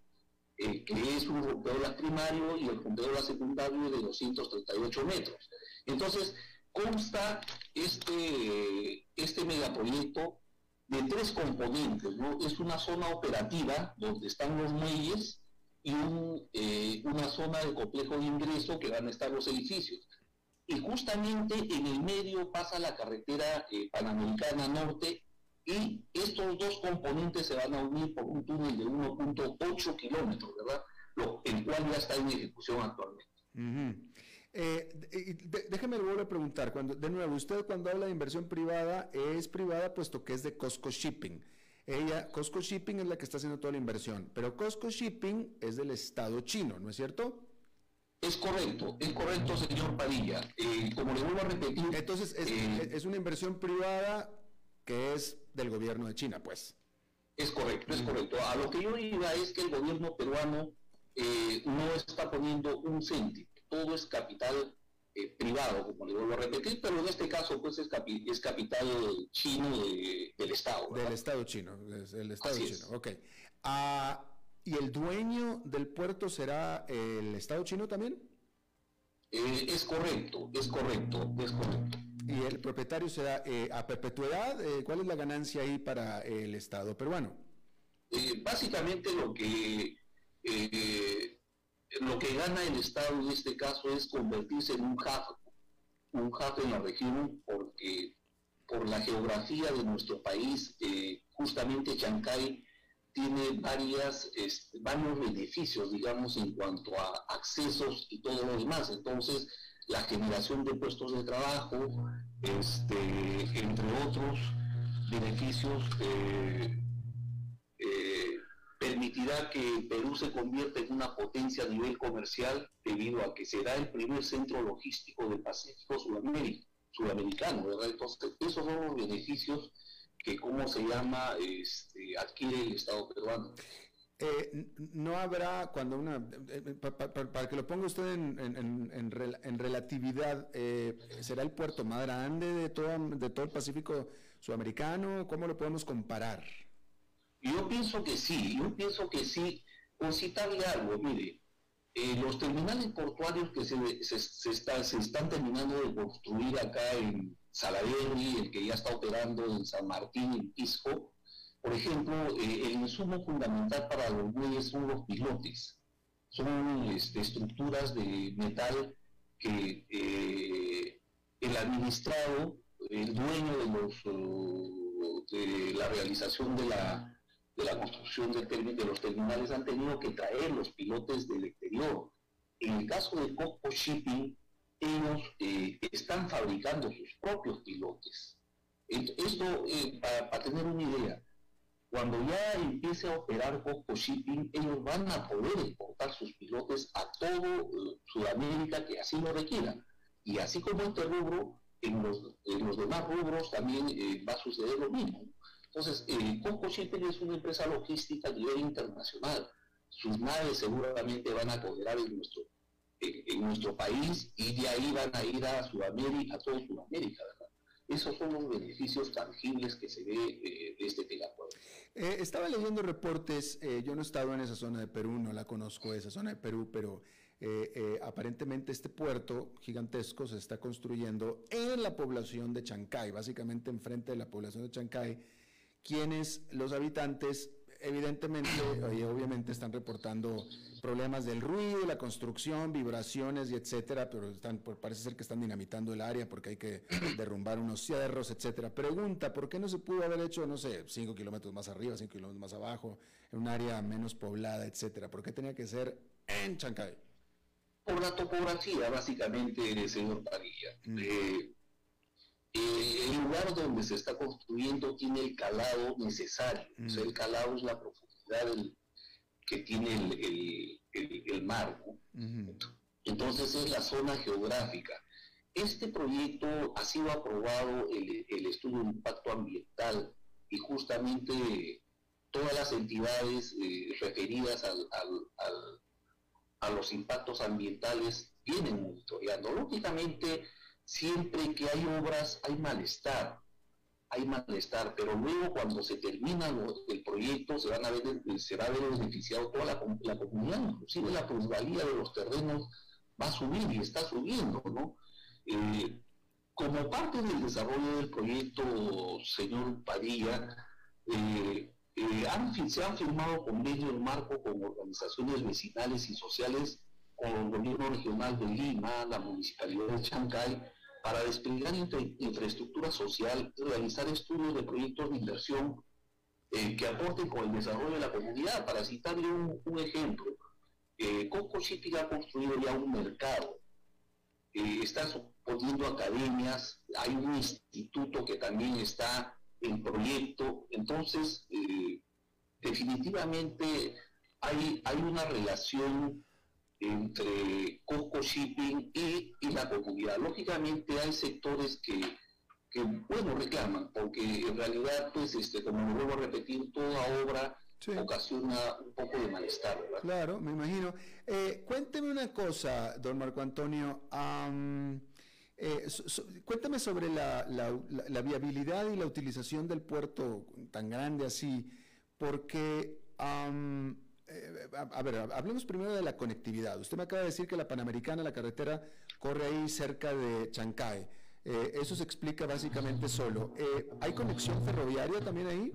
eh, que es un rompeolas primario y el rompeolas secundario de 238 metros. Entonces, consta este, este megaproyecto de tres componentes, ¿no? Es una zona operativa donde están los muelles y eh, una zona de complejo de ingreso que van a estar los edificios. Y justamente en el medio pasa la carretera eh, panamericana norte y estos dos componentes se van a unir por un túnel de 1.8 kilómetros, ¿verdad? Lo, el cual ya está en ejecución actualmente. Eh, déjeme volver a preguntar, cuando, de nuevo, usted cuando habla de inversión privada, es privada puesto que es de Costco Shipping. Ella, Costco Shipping es la que está haciendo toda la inversión, pero Costco Shipping es del Estado chino, ¿no es cierto? Es correcto, es correcto, señor Padilla. Eh, como le vuelvo a repetir. Entonces, es, eh, es una inversión privada que es del gobierno de China, pues. Es correcto, es correcto. A lo que yo iba es que el gobierno peruano eh, no está poniendo un céntimo, todo es capital eh, privado, como le vuelvo a repetir, pero en este caso pues es, es capital chino del Estado. Del Estado chino, del Estado chino, ok. Ah, ¿Y el dueño del puerto será el Estado chino también? Eh, es correcto, es correcto, es correcto. ¿Y el propietario será eh, a perpetuidad? Eh, ¿Cuál es la ganancia ahí para el Estado peruano? Básicamente lo que, lo que gana el Estado en este caso es convertirse en un hub, un hub en la región, porque por la geografía de nuestro país, justamente Chancay tiene varias, este, varios beneficios, digamos, en cuanto a accesos y todo lo demás. Entonces, la generación de puestos de trabajo, este, entre otros beneficios, eh, eh, permitirá que Perú se convierta en una potencia a nivel comercial debido a que será el primer centro logístico del Pacífico sudamericano, ¿verdad? Entonces, esos son los beneficios que, ¿cómo se llama?, este, adquiere el Estado peruano. Eh, no habrá cuando una eh, eh, para que lo ponga usted en, en, relatividad será el puerto más grande de todo de todo el Pacífico sudamericano cómo lo podemos comparar yo pienso que sí yo pienso que sí por citarle algo mire los terminales portuarios que se, se, se están terminando de construir acá en Salaverry el que ya está operando en San Martín en Pisco por ejemplo, eh, el insumo fundamental para los bueyes son los pilotes. Son este, estructuras de metal que eh, el administrado, el dueño de, los, de la realización de la, de la construcción de, los terminales han tenido que traer los pilotes del exterior. En el caso de Coco Shipping, ellos eh, están fabricando sus propios pilotes Esto, eh, para, tener una idea, cuando ya empiece a operar Cosco Shipping, ellos van a poder exportar sus pilotes a todo eh, Sudamérica que así lo requieran. Y así como este rubro, en los, en los demás rubros también eh, va a suceder lo mismo. Entonces, eh, Cosco Shipping es una empresa logística a nivel internacional. Sus naves seguramente van a cooperar en nuestro, país y de ahí van a ir a Sudamérica, a toda Sudamérica, ¿verdad? Esos son los beneficios tangibles que se ve eh, de este tegacuerdo. Eh, estaba leyendo reportes, eh, yo no he estado en esa zona de Perú, no la conozco esa zona de Perú, pero aparentemente este puerto gigantesco se está construyendo en la población de Chancay, básicamente enfrente de la población de Chancay, quienes los habitantes evidentemente y obviamente están reportando problemas del ruido, la construcción, vibraciones y etcétera, pero están, parece ser que están dinamitando el área porque hay que derrumbar unos cierros, etcétera. Pregunta, ¿por qué no se pudo haber hecho, no sé, cinco kilómetros más arriba, cinco kilómetros más abajo, en un área menos poblada, etcétera? ¿Por qué tenía que ser en Chancay? Por la topografía, básicamente, señor Padilla. Mm. Eh, eh, el lugar donde se está construyendo tiene el calado necesario. O sea, mm. el calado es la profundidad del, que tiene el, mar. Entonces es la zona geográfica. Este proyecto ha sido aprobado el, estudio de impacto ambiental y justamente todas las entidades eh, referidas al, a los impactos ambientales vienen monitoreando. Lógicamente, siempre que hay obras hay malestar hay malestar, pero luego cuando se termina el proyecto se, van a ver, se va a ver beneficiado toda la, comunidad, inclusive la plusvalía de los terrenos va a subir y está subiendo, ¿no? Eh, como parte del desarrollo del proyecto, señor Padilla, eh, eh, se han firmado convenios marco con organizaciones vecinales y sociales, con el gobierno regional de Lima, la municipalidad de Chancay, para desplegar infraestructura social realizar estudios de proyectos de inversión eh, que aporten con el desarrollo de la comunidad. Para citarle un, ejemplo, eh, Coco City ha construido ya un mercado, eh, está poniendo academias, hay un instituto que también está en proyecto, entonces eh, definitivamente hay, hay una relación entre Cosco Shipping y, la comunidad. Lógicamente hay sectores que, bueno, reclaman, porque en realidad, pues, este, como lo vuelvo a repetir, toda obra ocasiona un poco de malestar, Claro, me imagino. Eh, cuénteme una cosa, don Marco Antonio. Eh, cuéntame sobre la, viabilidad y la utilización del puerto tan grande así, porque eh, a, ver, hablemos primero de la conectividad. Usted me acaba de decir que la Panamericana, la carretera, corre ahí cerca de Chancay. Eh, eso se explica básicamente solo. Eh, ¿Hay conexión ferroviaria también ahí?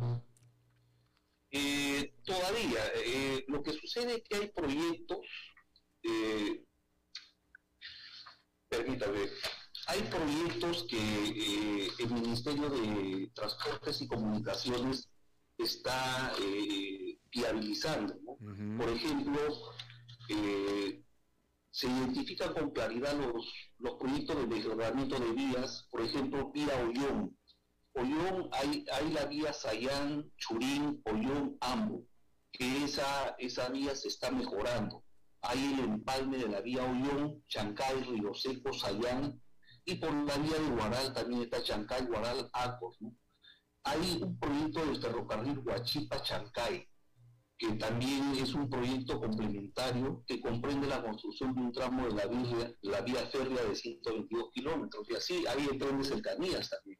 todavía. lo que sucede es que hay proyectos, permítame, hay proyectos que el Ministerio de Transportes y Comunicaciones está viabilizando. Por ejemplo, eh, se identifican con claridad los, los proyectos de mejoramiento de vías, por ejemplo, vía Ollón. Ollón, hay, hay la vía Sayán, Churín, Ollón, Ambo, que esa, esa vía se está mejorando. Hay el empalme de la vía Ollón, Chancay, Río Seco, Sayán, y por la vía de Guaral también está Chancay, Guaral, Acos. Hay un proyecto del ferrocarril Huachipa-Chancay, que también es un proyecto complementario que comprende la construcción de un tramo de la vía, la vía férrea de 122 kilómetros, y así hay trenes cercanías también.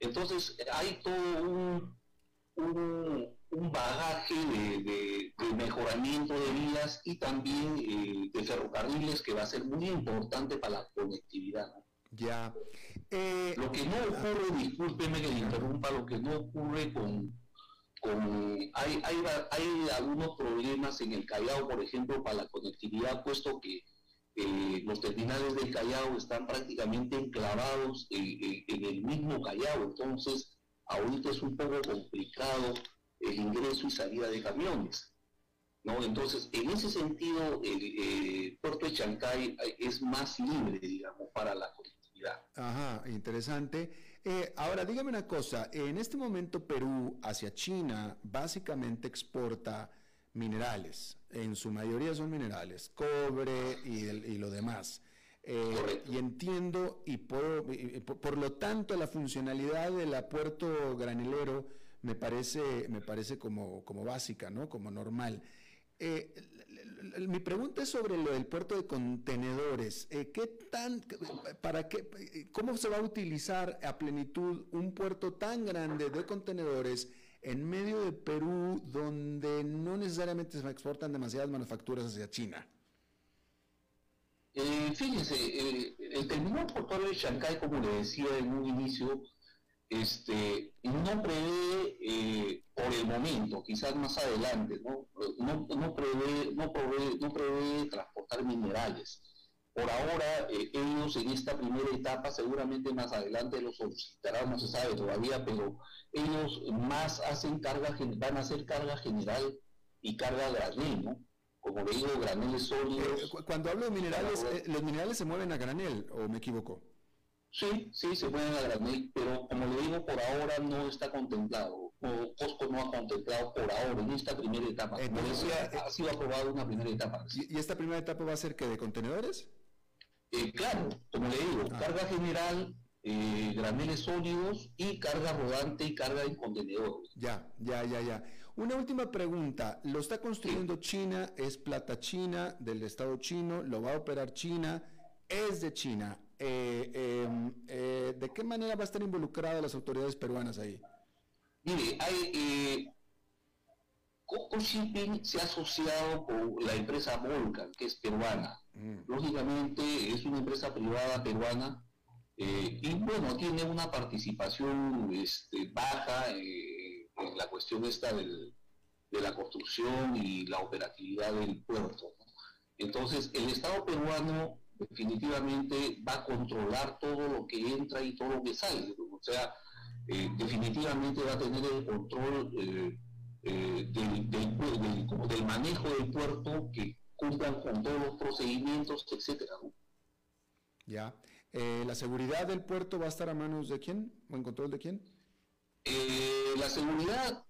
Entonces, hay todo un, un, bagaje de, mejoramiento de vías y también eh, de ferrocarriles que va a ser muy importante para la conectividad. Ya. Eh, lo que no ocurre, discúlpeme que le interrumpa, lo que no ocurre con hay, hay, algunos problemas en el Callao, por ejemplo, para la conectividad, puesto que eh, los terminales del Callao están prácticamente enclavados en, el mismo Callao, entonces ahorita es un poco complicado el ingreso y salida de camiones. ¿no? Entonces, en ese sentido, el puerto de Chancay es más libre, digamos, para la Ajá, interesante. Eh, ahora, dígame una cosa, en este momento Perú hacia China básicamente exporta minerales, en su mayoría son minerales, cobre y, lo demás. Eh, y entiendo, y por, por, lo tanto la funcionalidad del puerto granelero me parece, me parece como, como básica, ¿no? como normal. Eh, mi pregunta es sobre lo del puerto de contenedores. Eh, ¿Qué tan, para qué, cómo se va a utilizar a plenitud un puerto tan grande de contenedores en medio de Perú, donde no necesariamente se exportan demasiadas manufacturas hacia China? Eh, fíjense, eh, el terminal portuario de Shanghái, como le decía en un inicio, este, no prevé eh, por el momento, quizás más adelante, no, no, prevé, no, no prevé transportar minerales. Por ahora, eh, ellos en esta primera etapa, seguramente más adelante los solicitarán, no se sabe todavía, pero ellos más hacen carga, van a hacer carga general y carga granel, ¿no? Como le digo, graneles sólidos. Eh, cuando hablo de minerales, ¿los minerales se mueven a granel o me equivoco? Sí, sí, se pueden a pero como le digo, por ahora no está contemplado. O Costco no ha contemplado por ahora, en esta primera etapa. Entonces, eh, ha sido aprobado una primera etapa. ¿Y, esta primera etapa va a ser que de contenedores? Eh, claro, como le digo, ah. carga general, eh, graneles sólidos y carga rodante y carga en contenedores. Ya, ya, ya, ya. Una última pregunta. ¿Lo está construyendo China? ¿Es plata china del Estado chino? ¿Lo va a operar China? ¿Es de China? Eh, em, eh, ¿de qué manera va a estar involucrada las autoridades peruanas ahí? Mire, hay, eh, Coco Shipping se ha asociado con la empresa Volcan, que es peruana. Mm. Lógicamente es una empresa privada peruana y bueno, tiene una participación este, baja en la cuestión esta de la construcción y la operatividad del puerto. Entonces, el Estado peruano definitivamente va a controlar todo lo que entra y todo lo que sale. O sea, eh, definitivamente va a tener el control eh, eh, del, del, manejo del puerto que cumplan con todos los procedimientos, etcétera. Ya. ¿La seguridad del puerto va a estar a manos de quién? ¿O en control de quién? la seguridad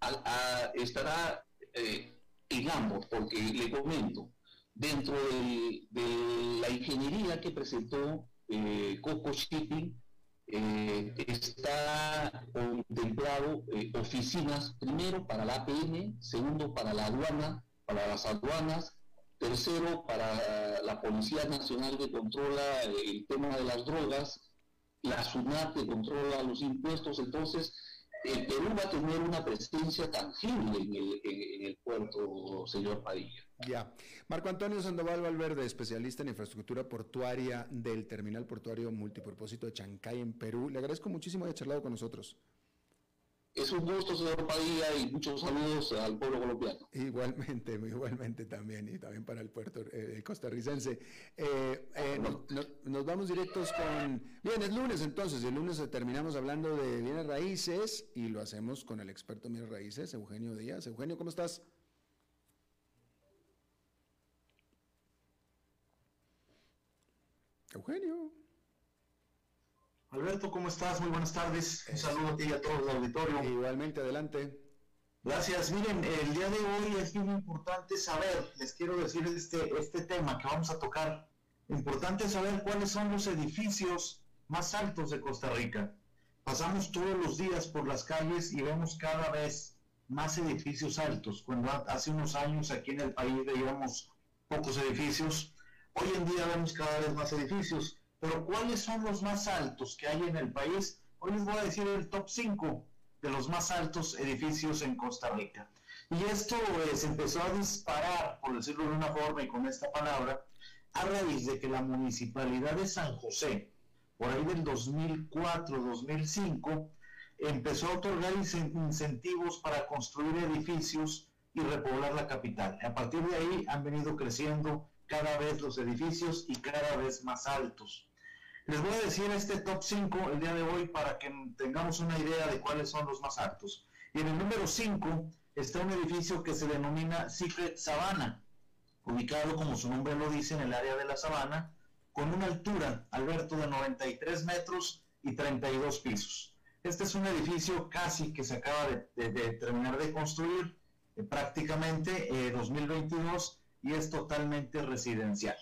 estará en ambos, porque le comento, dentro de, la ingeniería que presentó eh, Coco Shipping, eh, está contemplado eh, oficinas, primero para la APN, segundo para la aduana, para las aduanas, tercero para la Policía Nacional que controla el tema de las drogas, la SUNAT que controla los impuestos, entonces el Perú va a tener una presencia tangible en el puerto, señor Padilla. Ya. Marco Antonio Sandoval Valverde, especialista en infraestructura portuaria del Terminal Portuario Multipropósito de Chancay en Perú. Le agradezco muchísimo haber charlado con nosotros. Es un gusto, señor Padilla, y muchos saludos al pueblo colombiano. Igualmente, igualmente también, y también para el puerto eh, costarricense. Eh, eh, nos, vamos directos con... Bien, es lunes entonces, el lunes terminamos hablando de bienes raíces y lo hacemos con el experto en bienes raíces, Eugenio Díaz. Eugenio, ¿cómo estás? Eugenio. Alberto, ¿cómo estás? Muy buenas tardes. Un saludo a ti y a todo el auditorio. Igualmente, adelante. Gracias. Miren, el día de hoy es muy importante saber, les quiero decir este, este tema que vamos a tocar, importante saber cuáles son los edificios más altos de Costa Rica. Pasamos todos los días por las calles y vemos cada vez más edificios altos. Cuando hace unos años aquí en el país veíamos pocos edificios, Hoy en día vemos cada vez más edificios, pero ¿cuáles son los más altos que hay en el país? Hoy les voy a decir el top 5 de los más altos edificios en Costa Rica. Y esto eh, se empezó a disparar, por decirlo de una forma y con esta palabra, a raíz de que la municipalidad de San José, por ahí del 2004-2005, empezó a otorgar incentivos para construir edificios y repoblar la capital. A partir de ahí han venido creciendo cada vez los edificios y cada vez más altos. Les voy a decir este top 5 el día de hoy para que tengamos una idea de cuáles son los más altos. Y en el número 5 está un edificio que se denomina Secret Sabana, ubicado como su nombre lo dice en el área de la sabana, con una altura, Alberto, de 93 metros y 32 pisos. Este es un edificio casi que se acaba de, terminar de construir, eh, prácticamente 2022, eh, y es totalmente residencial.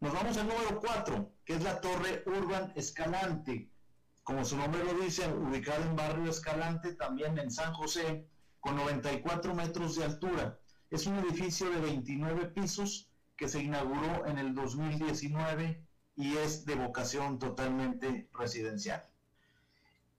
Nos vamos al número 4, que es la Torre Urban Escalante. Como su nombre lo dice, ubicada en Barrio Escalante, también en San José, con 94 metros de altura. Es un edificio de 29 pisos que se inauguró en el 2019 y es de vocación totalmente residencial.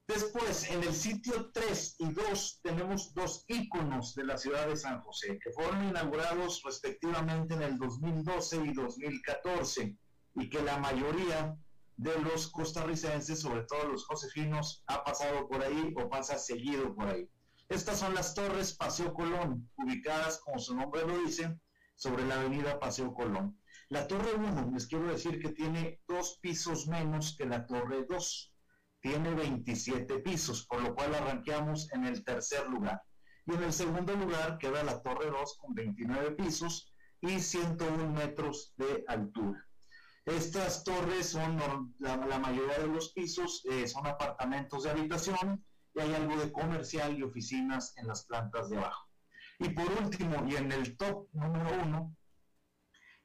Después, en el sitio 3 y 2 tenemos dos íconos de la ciudad de San José, que fueron inaugurados respectivamente en el 2012 y 2014, y que la mayoría de los costarricenses, sobre todo los josefinos, ha pasado por ahí o pasa seguido por ahí. Estas son las torres Paseo Colón, ubicadas, como su nombre lo dice, sobre la avenida Paseo Colón. La torre 1, les quiero decir que tiene dos pisos menos que la torre 2 tiene 27 pisos, por lo cual arranqueamos en el tercer lugar. Y en el segundo lugar queda la Torre 2 con 29 pisos y 101 metros de altura. Estas torres son, la, mayoría de los pisos eh, son apartamentos de habitación y hay algo de comercial y oficinas en las plantas de abajo. Y por último, y en el top número uno,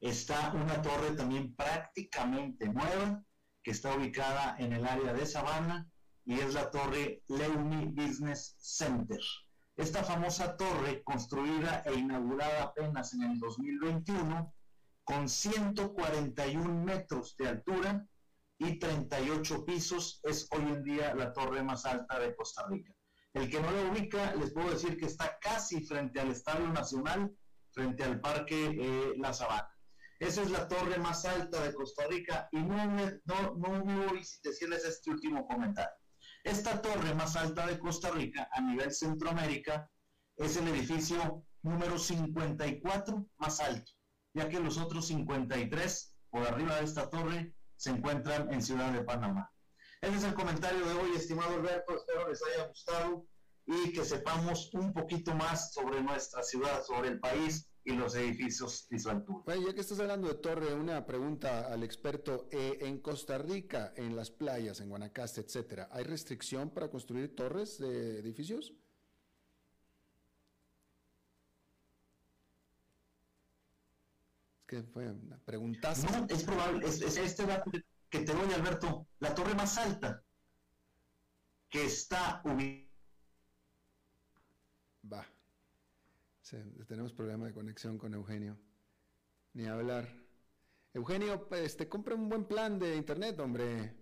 está una torre también prácticamente nueva, que está ubicada en el área de Sabana y es la torre Leumi Business Center. Esta famosa torre, construida e inaugurada apenas en el 2021, con 141 metros de altura y 38 pisos, es hoy en día la torre más alta de Costa Rica. El que no la ubica, les puedo decir que está casi frente al Estadio Nacional, frente al Parque eh, La Sabana. Esa es la torre más alta de Costa Rica y no, no, no a decirles este último comentario. Esta torre más alta de Costa Rica a nivel Centroamérica es el edificio número 54 más alto, ya que los otros 53 por arriba de esta torre se encuentran en Ciudad de Panamá. Ese es el comentario de hoy, estimado Alberto. Espero les haya gustado y que sepamos un poquito más sobre nuestra ciudad, sobre el país y los edificios y su altura. ya que estás hablando de torre, una pregunta al experto. Eh, en Costa Rica, en las playas, en Guanacaste, etcétera, ¿hay restricción para construir torres de edificios? Es que fue una pregunta. No, es probable, es, este dato que te doy, Alberto, la torre más alta que está ubicada. Va tenemos problema de conexión con Eugenio. Ni hablar. Eugenio, pues te compra un buen plan de internet, hombre.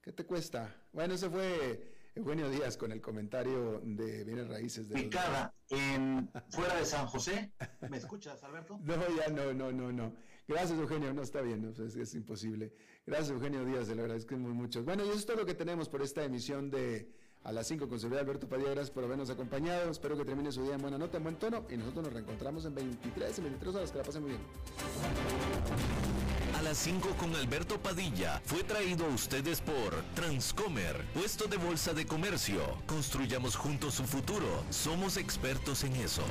¿Qué te cuesta? Bueno, ese fue Eugenio Díaz con el comentario de bienes raíces de Picada en fuera de San José. ¿Me escuchas, Alberto? No, ya no, no, no, no. Gracias, Eugenio. No está bien, es, es, imposible. Gracias, Eugenio Díaz, le agradecemos mucho. Bueno, y eso es todo lo que tenemos por esta emisión de a las 5 con seguridad Alberto Padilla. Gracias por habernos acompañado. Espero que termine su día en buena nota, en buen tono. Y nosotros nos reencontramos en 23 y 23 horas. Que la pasen muy bien. A las 5 con Alberto Padilla fue traído a ustedes por Transcomer, puesto de bolsa de comercio. Construyamos juntos su futuro. Somos expertos en eso.